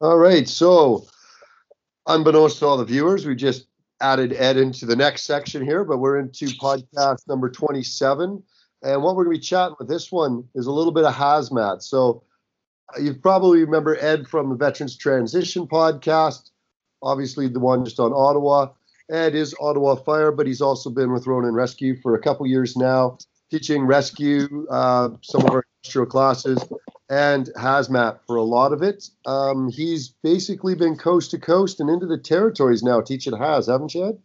All right. So, unbeknownst to all the viewers, we just added Ed into the next section here, but we're into podcast number 27. And what we're going to be chatting with this one is a little bit of hazmat. So, uh, you probably remember Ed from the Veterans Transition podcast, obviously the one just on Ottawa. Ed is Ottawa Fire, but he's also been with Ronin Rescue for a couple years now, teaching rescue, uh, some of our industrial classes, and hazmat for a lot of it. Um, he's basically been coast to coast and into the territories now teaching Haz, haven't you, Ed?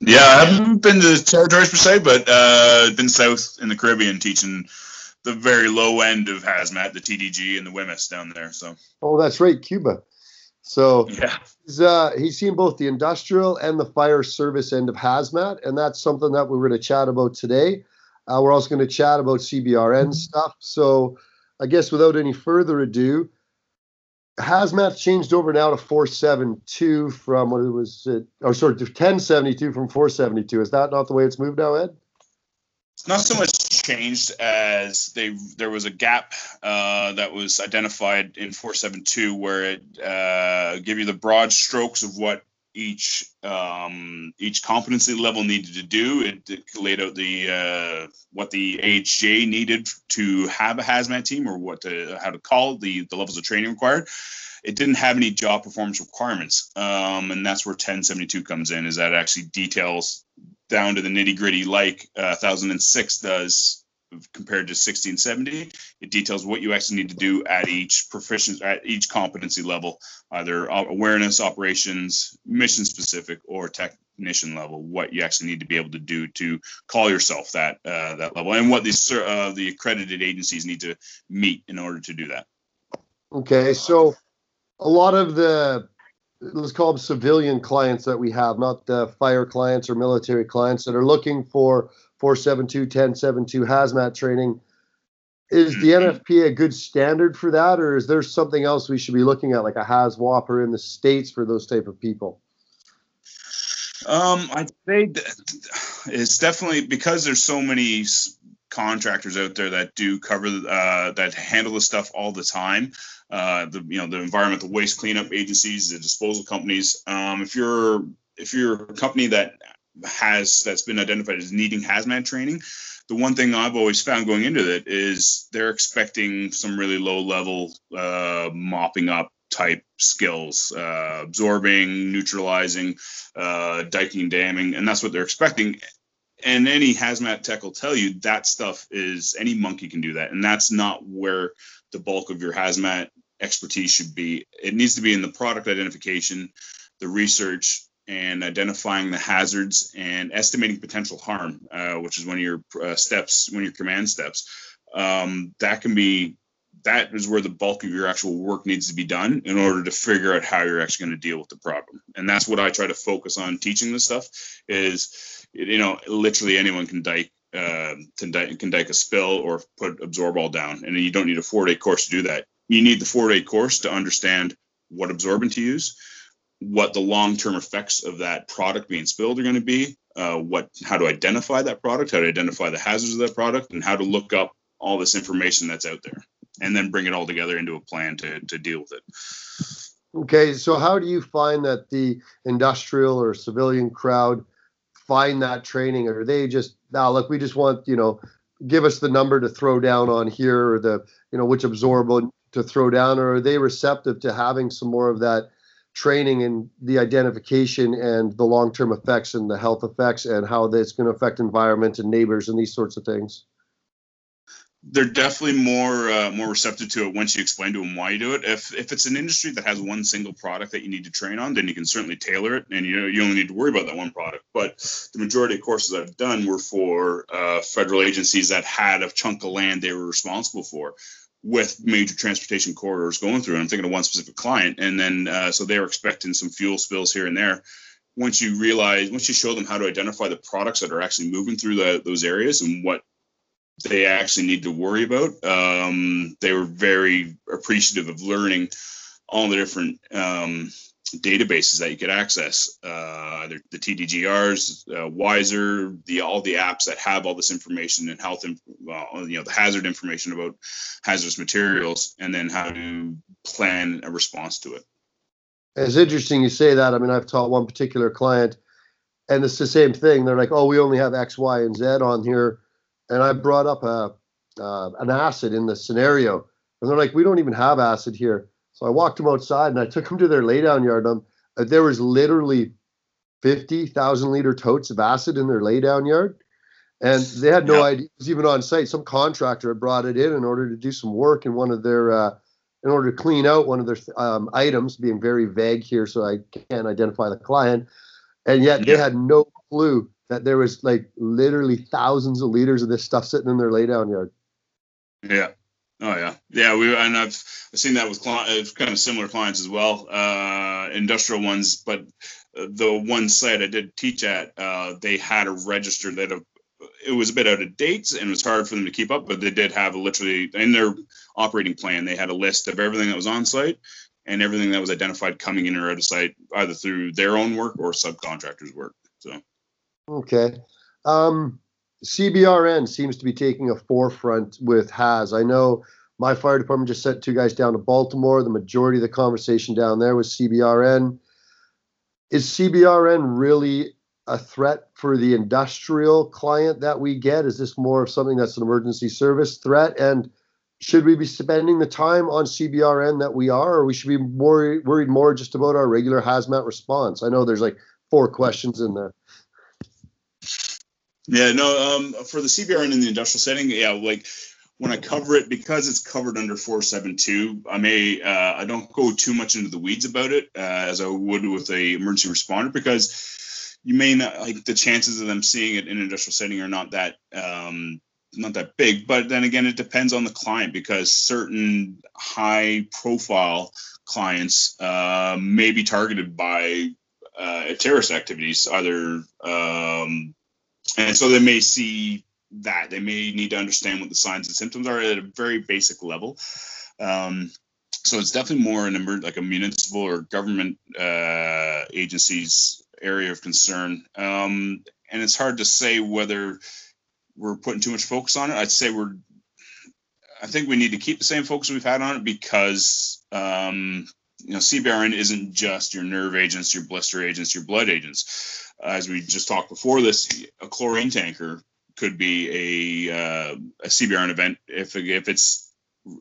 Yeah, I haven't been to the territories per se, but uh, been south in the Caribbean teaching the very low end of hazmat, the TDG and the WHMIS down there. So. Oh, that's right, Cuba. So yeah, he's uh, he's seen both the industrial and the fire service end of hazmat, and that's something that we're going to chat about today. Uh, we're also going to chat about CBRN stuff. So I guess without any further ado, hazmat changed over now to 472 from what it was, or sorry, to 1072 from 472. Is that not the way it's moved now, Ed? It's not so much changed as they there was a gap uh, that was identified in 472 where it uh, gave you the broad strokes of what each um, each competency level needed to do. It, it laid out the uh, what the AHJ needed to have a hazmat team or what to how to call the the levels of training required. It didn't have any job performance requirements, um, and that's where 1072 comes in. Is that actually details down to the nitty gritty like uh, 1006 does compared to 1670 it details what you actually need to do at each proficiency at each competency level either awareness operations mission specific or technician level what you actually need to be able to do to call yourself that uh, that level and what these uh, the accredited agencies need to meet in order to do that. Okay so a lot of the let's call them civilian clients that we have not the fire clients or military clients that are looking for 472, 1072 hazmat training. Is the mm-hmm. A good standard for that, or is there something else we should be looking at, like a HAZWOPER in the states for those type of people? Um, I'd say it's definitely because there's so many contractors out there that do cover uh, that handle the stuff all the time. Uh, the you know the environmental waste cleanup agencies, the disposal companies. Um, if you're if you're a company that has that's been identified as needing hazmat training the one thing I've always found going into it is they're expecting some really low level uh, mopping up type skills, uh, absorbing, neutralizing, uh, diking, damming, and that's what they're expecting. And any hazmat tech will tell you that stuff is any monkey can do that, and that's not where the bulk of your hazmat expertise should be. It needs to be in the product identification, the research, and identifying the hazards and estimating potential harm, uh, which is one of your uh, steps, one of your command steps. Um, that can be that is where the bulk of your actual work needs to be done in order to figure out how you're actually going to deal with the problem. And that's what I try to focus on teaching this stuff is, you know, literally anyone can dike, uh, can dike, can dike a spill or put absorb all down. And you don't need a four day course to do that. You need the four day course to understand what absorbent to use what the long-term effects of that product being spilled are going to be, uh, what how to identify that product, how to identify the hazards of that product, and how to look up all this information that's out there, and then bring it all together into a plan to to deal with it. Okay, so how do you find that the industrial or civilian crowd find that training? Or are they just now? look, we just want you know, give us the number to throw down on here, or the you know which absorbent to throw down, or are they receptive to having some more of that? Training in the identification and the long-term effects and the health effects and how that's going to affect environment and neighbors and these sorts of things they're definitely more uh, more receptive to it once you explain to them why you do it. If if it's an industry that has one single product that you need to train on, then you can certainly tailor it, and you know you only need to worry about that one product. But the majority of courses I've done were for uh, federal agencies that had a chunk of land they were responsible for with major transportation corridors going through. And I'm thinking of one specific client, and then uh, so they were expecting some fuel spills here and there. Once you realize, once you show them how to identify the products that are actually moving through the, those areas and what they actually need to worry about, um, they were very appreciative of learning all the different um, databases that you could access, uh, the, TDGRs, uh, WISER, the all the apps that have all this information and health, and you know, the hazard information about hazardous materials, and then how to plan a response to it. It's interesting you say that. I mean, I've taught one particular client, and it's the same thing. They're like, "Oh, we only have X, Y, and Z on here," and I brought up a uh, an acid in the scenario, and they're like, "We don't even have acid here." So I walked them outside and I took them to their laydown yard. Um, uh, there was literally 50,000 liter totes of acid in their laydown yard. And they had no yep. idea it was even on site. Some contractor had brought it in in order to do some work in one of their, uh, in order to clean out one of their um, items, being very vague here, so I can't identify the client. And yet they had no clue that there was like literally thousands of liters of this stuff sitting in their laydown yard. Yeah. Oh yeah, yeah. We and I've I've seen that with clients, kind of similar clients as well, uh, industrial ones. But the one site I did teach at, uh, they had a register that a, it was a bit out of date and it was hard for them to keep up. But they did have a literally in their operating plan, they had a list of everything that was on site and everything that was identified coming in or out of site, either through their own work or subcontractors' work. So, okay. Um, CBRN seems to be taking a forefront with HAZ. I know my fire department just sent two guys down to Baltimore. The majority of the conversation down there was CBRN. Is CBRN really a threat for the industrial client that we get? Is this more of something that's an emergency service threat? And should we be spending the time on CBRN that we are, or we should be more worried more just about our regular hazmat response? I know there's like four questions in there. Yeah, no, um, for the CBRN in the industrial setting, yeah, like when I cover it because it's covered under 472, I may uh, I don't go too much into the weeds about it uh, as I would with a emergency responder because you may not like the chances of them seeing it in an industrial setting are not that um, not that big. But then again, it depends on the client because certain high profile clients uh, may be targeted by uh, terrorist activities, either um, and so they may see that they may need to understand what the signs and symptoms are at a very basic level. Um, so it's definitely more an emer- like a municipal or government uh, agencies area of concern. Um, and it's hard to say whether we're putting too much focus on it. I'd say we're. I think we need to keep the same focus we've had on it because um, you know CBRN isn't just your nerve agents, your blister agents, your blood agents as we just talked before this, a chlorine tanker could be a uh, a CBRN event if if it's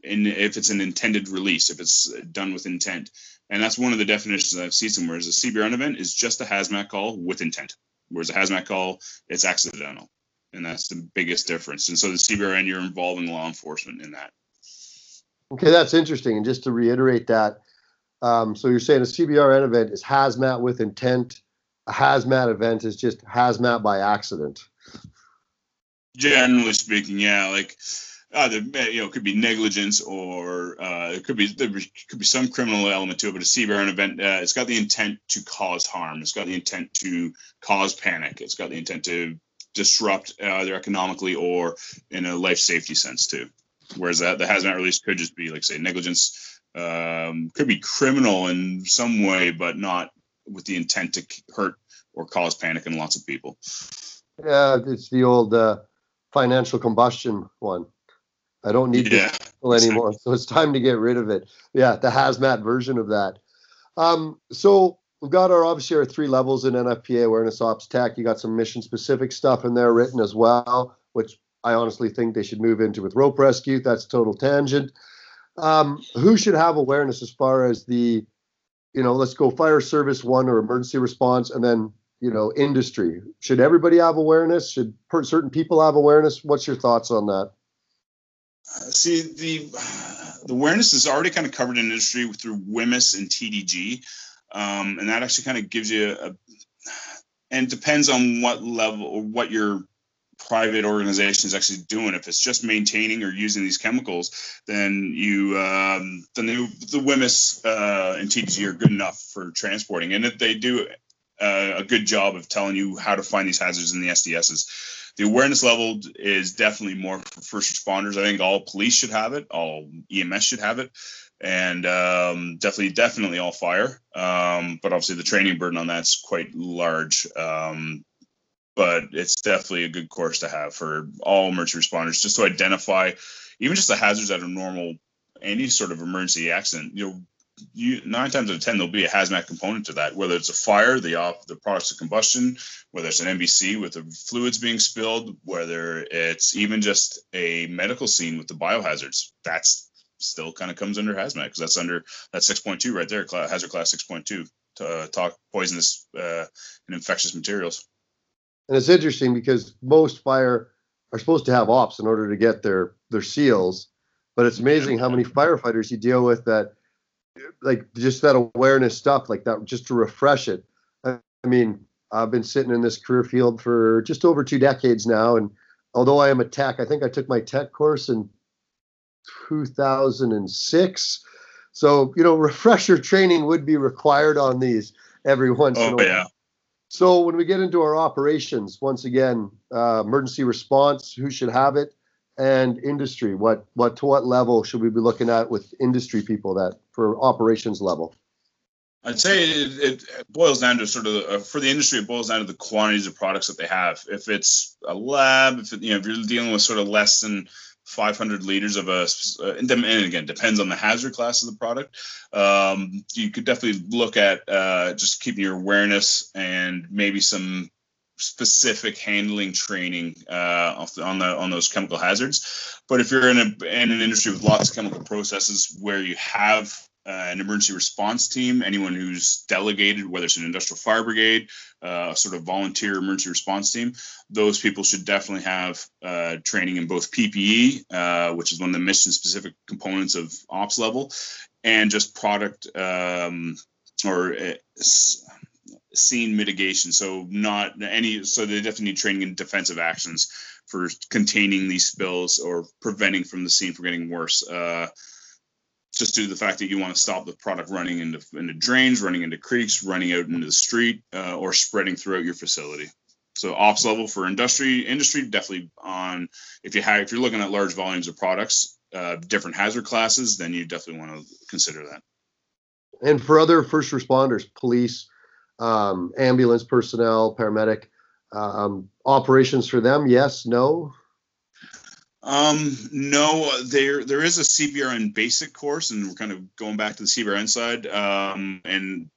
in if it's an intended release, if it's done with intent, and that's one of the definitions I've seen somewhere. Is a CBRN event is just a hazmat call with intent, whereas a hazmat call it's accidental, and that's the biggest difference. And so the CBRN, you're involving law enforcement in that. Okay, that's interesting. And just to reiterate that, um, so you're saying a CBRN event is hazmat with intent a hazmat event is just hazmat by accident. Generally speaking, yeah, like either you know, it could be negligence or uh, it could be there could be some criminal element to it. But a CBRN event, uh, it's got the intent to cause harm. It's got the intent to cause panic. It's got the intent to disrupt uh, either economically or in a life safety sense too. Whereas that the hazmat release could just be like say negligence, um, could be criminal in some way, but not with the intent to hurt or cause panic in lots of people. Yeah, it's the old uh, financial combustion one. I don't need yeah, anymore, so it's time to get rid of it. Yeah, the hazmat version of that. Um, so we've got our obviously our three levels in NFPA awareness ops tech. You got some mission specific stuff in there written as well, which I honestly think they should move into with rope rescue. That's total tangent. Um, who should have awareness as far as the you know, let's go fire service one or emergency response, and then you know, industry. Should everybody have awareness? Should per- certain people have awareness? What's your thoughts on that? See, the the awareness is already kind of covered in industry through WHMIS and TDG, um, and that actually kind of gives you a. And depends on what level or what your private organizations actually doing. If it's just maintaining or using these chemicals, then you um, then the, the WHMIS uh, and TDG are good enough for transporting, and if they do uh, a good job of telling you how to find these hazards in the SDSs. The awareness level is definitely more for first responders. I think all police should have it, all EMS should have it. and um, definitely definitely all fire. Um, but obviously the training burden on that's quite large. Um, but it's definitely a good course to have for all emergency responders, just to identify even just the hazards that are normal, any sort of emergency accident. You know, you nine times out of ten there'll be a hazmat component to that, whether it's a fire, the off the products of combustion, whether it's an MVC with the fluids being spilled, whether it's even just a medical scene with the biohazards. That's still kind of comes under hazmat because that's under that 6.2 right there, hazard class 6.2 to uh, talk poisonous uh, and infectious materials. And it's interesting because most fire are supposed to have ops in order to get their their seals, but it's amazing how many firefighters you deal with that, like just that awareness stuff, like that, just to refresh it. I, I mean, I've been sitting in this career field for just over two decades now, and although I am a tech, I think I took my tech course in 2006. So, you know, refresher training would be required on these every once oh, in a while. Yeah. So, when we get into our operations, once again, uh, emergency response, who should have it, and industry, what what to what level should we be looking at with industry people that for operations level? I'd say it, it, boils down to sort of uh, for the industry, it boils down to the quantities of products that they have. If it's a lab, if it, you know if you're dealing with sort of less than 500 liters of a, uh, and again, depends on the hazard class of the product. Um, you could definitely look at uh, just keeping your awareness and maybe some specific handling training uh, on the on those chemical hazards. But if you're in a in an industry with lots of chemical processes where you have uh, an emergency response team, anyone who's delegated, whether it's an industrial fire brigade, uh, a sort of volunteer emergency response team, those people should definitely have uh, training in both PPE, uh, which is one of the mission specific components of ops level, and just product um, or uh, scene mitigation. So not any, so they definitely need training in defensive actions for containing these spills or preventing from the scene from getting worse. Just due to the fact that you want to stop the product running into, into drains, running into creeks, running out into the street, uh, or spreading throughout your facility. So ops level for industry industry definitely on if you have if you're looking at large volumes of products, uh, different hazard classes, then you definitely want to consider that. And for other first responders, police, um, ambulance personnel, paramedic, um, operations for them, yes, no. Um, no, there there is a CBRN basic course, and we're kind of going back to the CBRN side. Um, and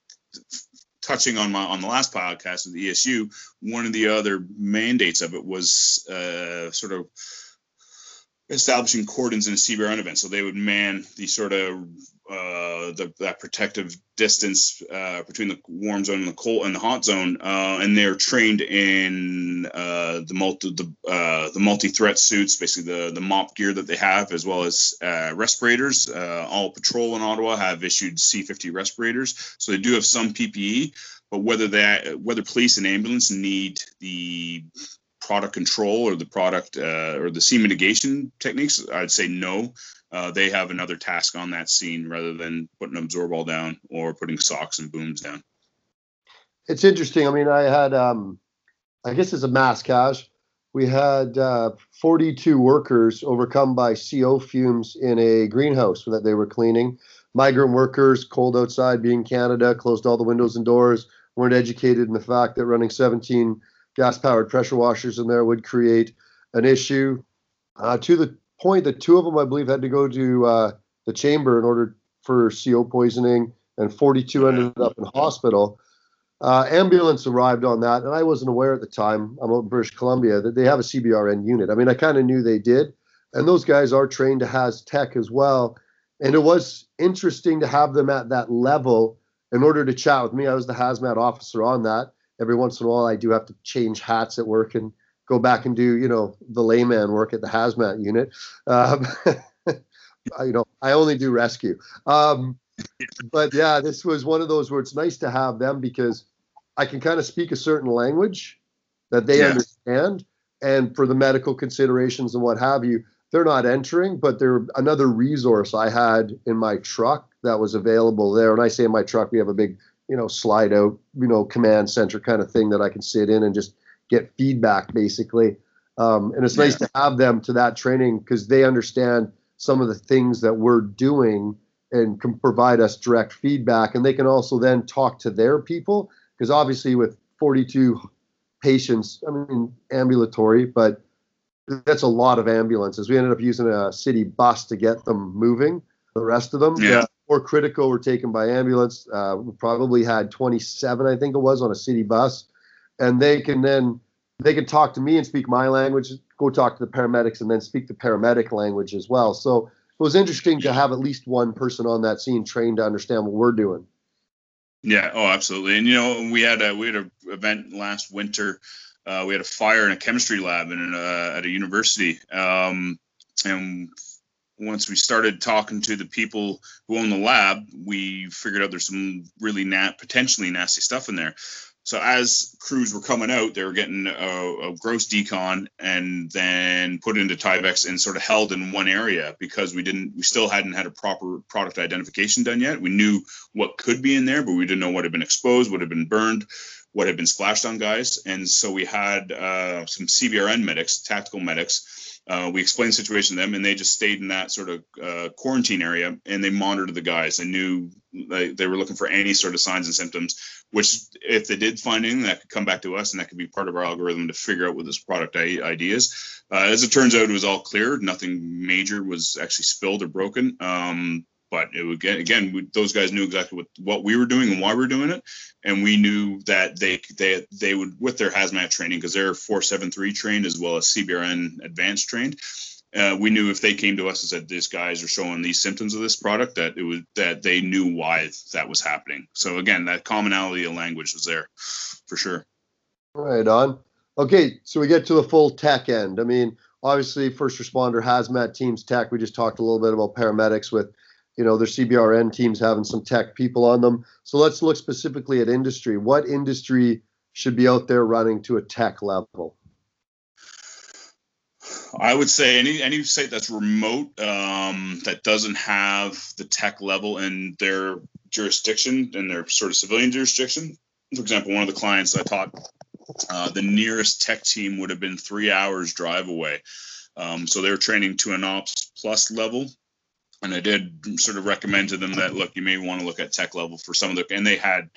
touching on my on the last podcast of the ESU, one of the other mandates of it was uh, sort of establishing cordons in a CBRN event. So they would man the sort of uh, the, that protective distance uh, between the warm zone and the cold and the hot zone, uh, and they're trained in uh, the multi the uh, the multi threat suits, basically the the MOPP gear that they have, as well as uh, respirators. all patrol in Ottawa have issued C50 respirators, so they do have some PPE. But whether that whether police and ambulance need the product control or the product or the scene mitigation techniques, I'd say no uh, they have another task on that scene rather than putting Absorbol down or putting socks and booms down. It's interesting. I mean, I had, um, I guess it's a mass cas. We had uh, 42 workers overcome by CO fumes in a greenhouse that they were cleaning. Migrant workers, cold outside, being Canada, closed all the windows and doors, weren't educated in the fact that running 17 gas powered pressure washers in there would create an issue. Uh, to the point that two of them, I believe, had to go to uh, the chamber in order for CO poisoning, and 42 ended up in hospital. Uh, ambulance arrived on that, and I wasn't aware at the time. I'm out in British Columbia that they have a CBRN unit. I mean, I kind of knew they did, and those guys are trained to haz tech as well. And it was interesting to have them at that level in order to chat with me. I was the hazmat officer on that. Every once in a while, I do have to change hats at work and go back and do you know the layman work at the hazmat unit. Um, you know, I only do rescue. Um, but yeah, this was one of those where it's nice to have them because I can kind of speak a certain language that they yeah. understand, and for the medical considerations and what have you, they're not entering, but they're another resource I had in my truck that was available there. And I say in my truck, we have a big, you know, slide out, you know, command center kind of thing that I can sit in and just get feedback basically. Um, and it's yeah. nice to have them to that training because they understand some of the things that we're doing and can provide us direct feedback. And they can also then talk to their people because obviously with 42 patients, I mean ambulatory, but that's a lot of ambulances. We ended up using a city bus to get them moving. The rest of them, Yeah. More critical, were taken by ambulance. Uh, probably had 27, I think it was, on a city bus, and they can then they can talk to me and speak my language, go talk to the paramedics, and then speak the paramedic language as well. So it was interesting to have at least one person on that scene trained to understand what we're doing. Yeah. Oh, absolutely. And you know, we had a we had an event last winter. Uh, we had a fire in a chemistry lab in uh, at a university, um, and once we started talking to the people who own the lab, we figured out there's some really potentially nasty stuff in there. So as crews were coming out, they were getting a, a gross decon and then put into Tyveks and sort of held in one area because we didn't, we still hadn't had a proper product identification done yet. We knew what could be in there, but we didn't know what had been exposed, what had been burned, what had been splashed on guys. And so we had uh, some CBRN medics, tactical medics, uh, we explained the situation to them, and they just stayed in that sort of uh, quarantine area, and they monitored the guys. They knew they, they were looking for any sort of signs and symptoms. Which, if they did find anything, that could come back to us, and that could be part of our algorithm to figure out what this product ID is. Uh, as it turns out, it was all clear. Nothing major was actually spilled or broken. Um, but it get again we, those guys knew exactly what, what we were doing and why we are doing it and we knew that they they they would with their hazmat training because they're 473 trained as well as cbrn advanced trained uh, we knew if they came to us and said these guys are showing these symptoms of this product that it was that they knew why that was happening so again that commonality of language was there for sure Right on. Okay, so we get to the full tech end. I mean, obviously, first responder, hazmat teams, tech. We just talked a little bit about paramedics with, you know, their CBRN teams having some tech people on them. So let's look specifically at industry. What industry should be out there running to a tech level? I would say any any site that's remote um, that doesn't have the tech level in their jurisdiction in their sort of civilian jurisdiction. For example, one of the clients I taught, uh, the nearest tech team would have been three hours drive away. Um, so they were training to an ops plus level, and I did sort of recommend to them that look, you may want to look at tech level for some of the, and they had,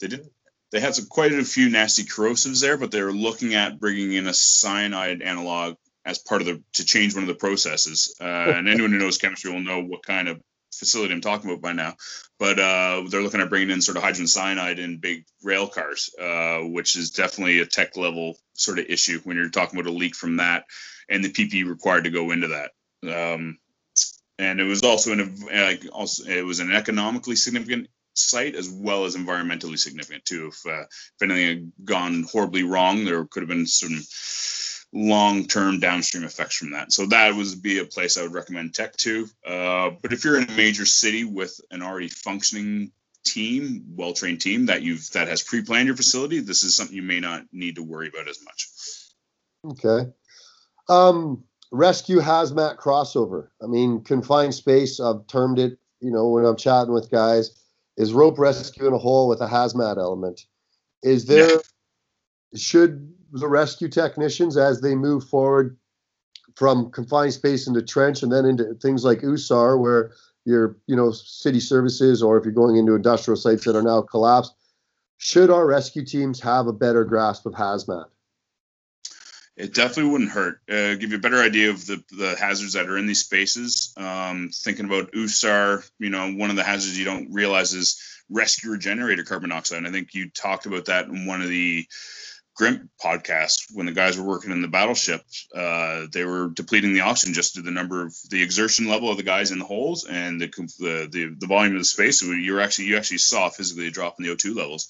they did they had some quite a few nasty corrosives there, but they were looking at bringing in a cyanide analog as part of the to change one of the processes. Uh, and anyone who knows chemistry will know what kind of facility I'm talking about by now. But uh, they're looking at bringing in sort of hydrogen cyanide in big rail cars, uh, which is definitely a tech level sort of issue when you're talking about a leak from that and the PPE required to go into that. Um, and it was also in a like also it was an economically significant site as well as environmentally significant too. If uh, if anything had gone horribly wrong, there could have been some long-term downstream effects from that. So that would be a place I would recommend tech to. Uh, but if you're in a major city with an already functioning team, well-trained team that you've that has pre-planned your facility, this is something you may not need to worry about as much. Okay. Um, rescue hazmat crossover. I mean, confined space. I've termed it. You know, when I'm chatting with guys, is rope rescue in a hole with a hazmat element. Is there? Yeah. Should the rescue technicians as they move forward from confined space into trench and then into things like USAR where you're you know city services or if you're going into industrial sites that are now collapsed should our rescue teams have a better grasp of hazmat it definitely wouldn't hurt uh, give you a better idea of the, the hazards that are in these spaces um, thinking about USAR you know one of the hazards you don't realize is rescue regenerator carbon dioxide and i think you talked about that in one of the GRIMP podcast when the guys were working in the battleship. Uh, they were depleting the oxygen just to the number of the exertion level of the guys in the holes and the the the, the volume of the space. So you were actually you actually saw physically a drop in the O2 levels.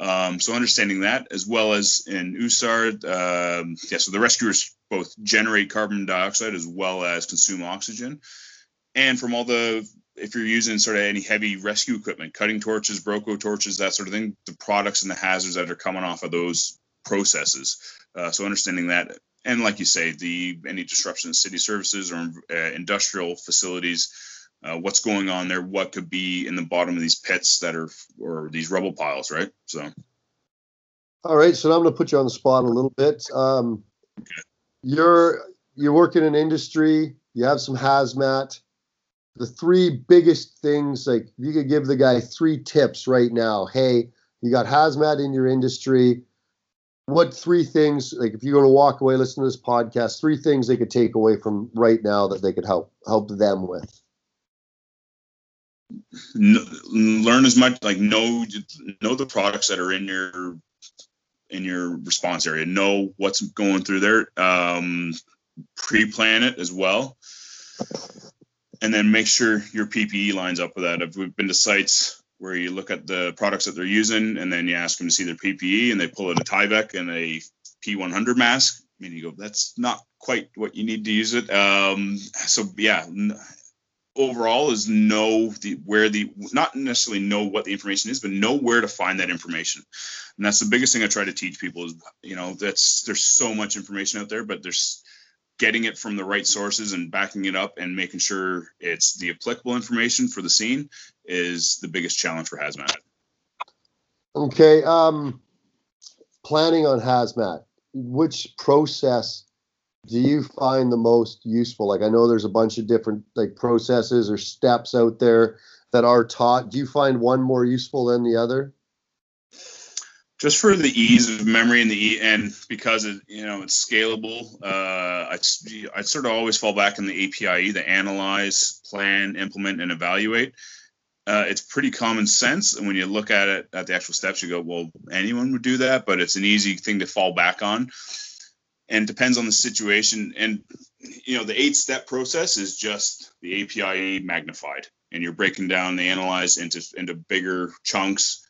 Um, so understanding that as well as in USAR, um, yeah. So the rescuers both generate carbon dioxide as well as consume oxygen, and from all the if you're using sort of any heavy rescue equipment, cutting torches, broco torches, that sort of thing, the products and the hazards that are coming off of those processes. Uh, so understanding that, and like you say, the any disruption in city services or uh, industrial facilities, uh, what's going on there, what could be in the bottom of these pits that are or these rubble piles, right? So. All right, so I'm going to put you on the spot a little bit. Um, okay. You're you're working in industry. You have some hazmat. the three biggest things like you could give the guy three tips right now hey you got hazmat in your industry what three things like if you're going to walk away listen to this podcast three things they could take away from right now that they could help help them with learn as much like know know the products that are in your in your response area. Know what's going through there um, pre-plan it as well. And then make sure your ppe lines up with that. If we've been to sites where you look at the products that they're using and then you ask them to see their ppe and they pull out a tyvek and a p100 mask I mean, you go, that's not quite what you need to use it. Um, so yeah, overall is know the where the not necessarily know what the information is but know where to find that information. And that's the biggest thing i try to teach people is you know that's there's so much information out there but there's getting it from the right sources and backing it up and making sure it's the applicable information for the scene is the biggest challenge for hazmat. Okay um planning on hazmat which process do you find the most useful? Like I know there's a bunch of different like processes or steps out there that are taught. Do you find one more useful than the other? Just for the ease of memory and the and because it you know it's scalable, uh, I I sort of always fall back in the APIE, the analyze, plan, implement, and evaluate. Uh, it's pretty common sense, and when you look at it at the actual steps, you go, well, anyone would do that, but it's an easy thing to fall back on and depends on the situation. And you know, the eight step process is just the APIE magnified, and you're breaking down the analyze into into bigger chunks.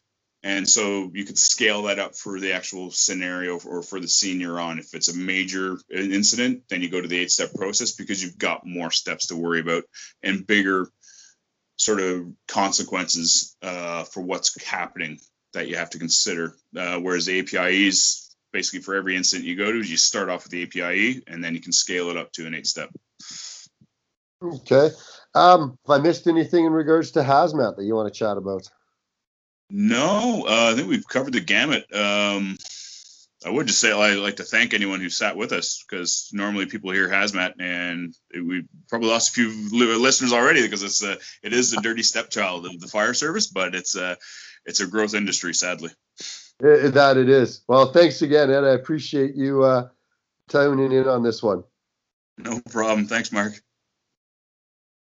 And so you could scale that up for the actual scenario or for the scene you're on. If it's a major incident, then you go to the eight step process because you've got more steps to worry about and bigger sort of consequences uh, for what's happening that you have to consider. Uh, whereas the APIE's basically for every incident you go to, you start off with the APIE and then you can scale it up to an eight step. Okay. Um, if I missed anything in regards to hazmat that you want to chat about? No, uh, I think we've covered the gamut. Um, I would just say I'd like to thank anyone who sat with us because normally people hear hazmat and we probably lost a few listeners already because it's a, it is the dirty stepchild of the fire service, but it's a it's a growth industry, sadly. It, that it is. Well, thanks again, Ed. I appreciate you uh, tuning in on this one. No problem. Thanks, Mark.